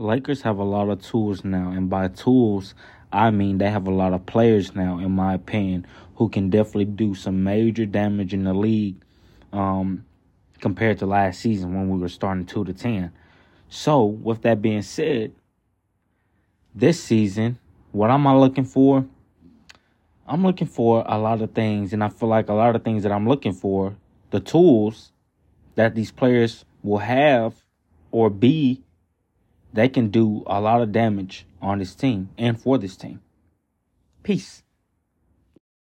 Lakers have a lot of tools now, and by tools, I mean they have a lot of players now, in my opinion, who can definitely do some major damage in the league um, compared to last season when we were starting 2 to 10. So, with that being said, this season, what am I looking for? I'm looking for a lot of things, and I feel like a lot of things that I'm looking for, the tools that these players will have or be, they can do a lot of damage on this team and for this team. Peace.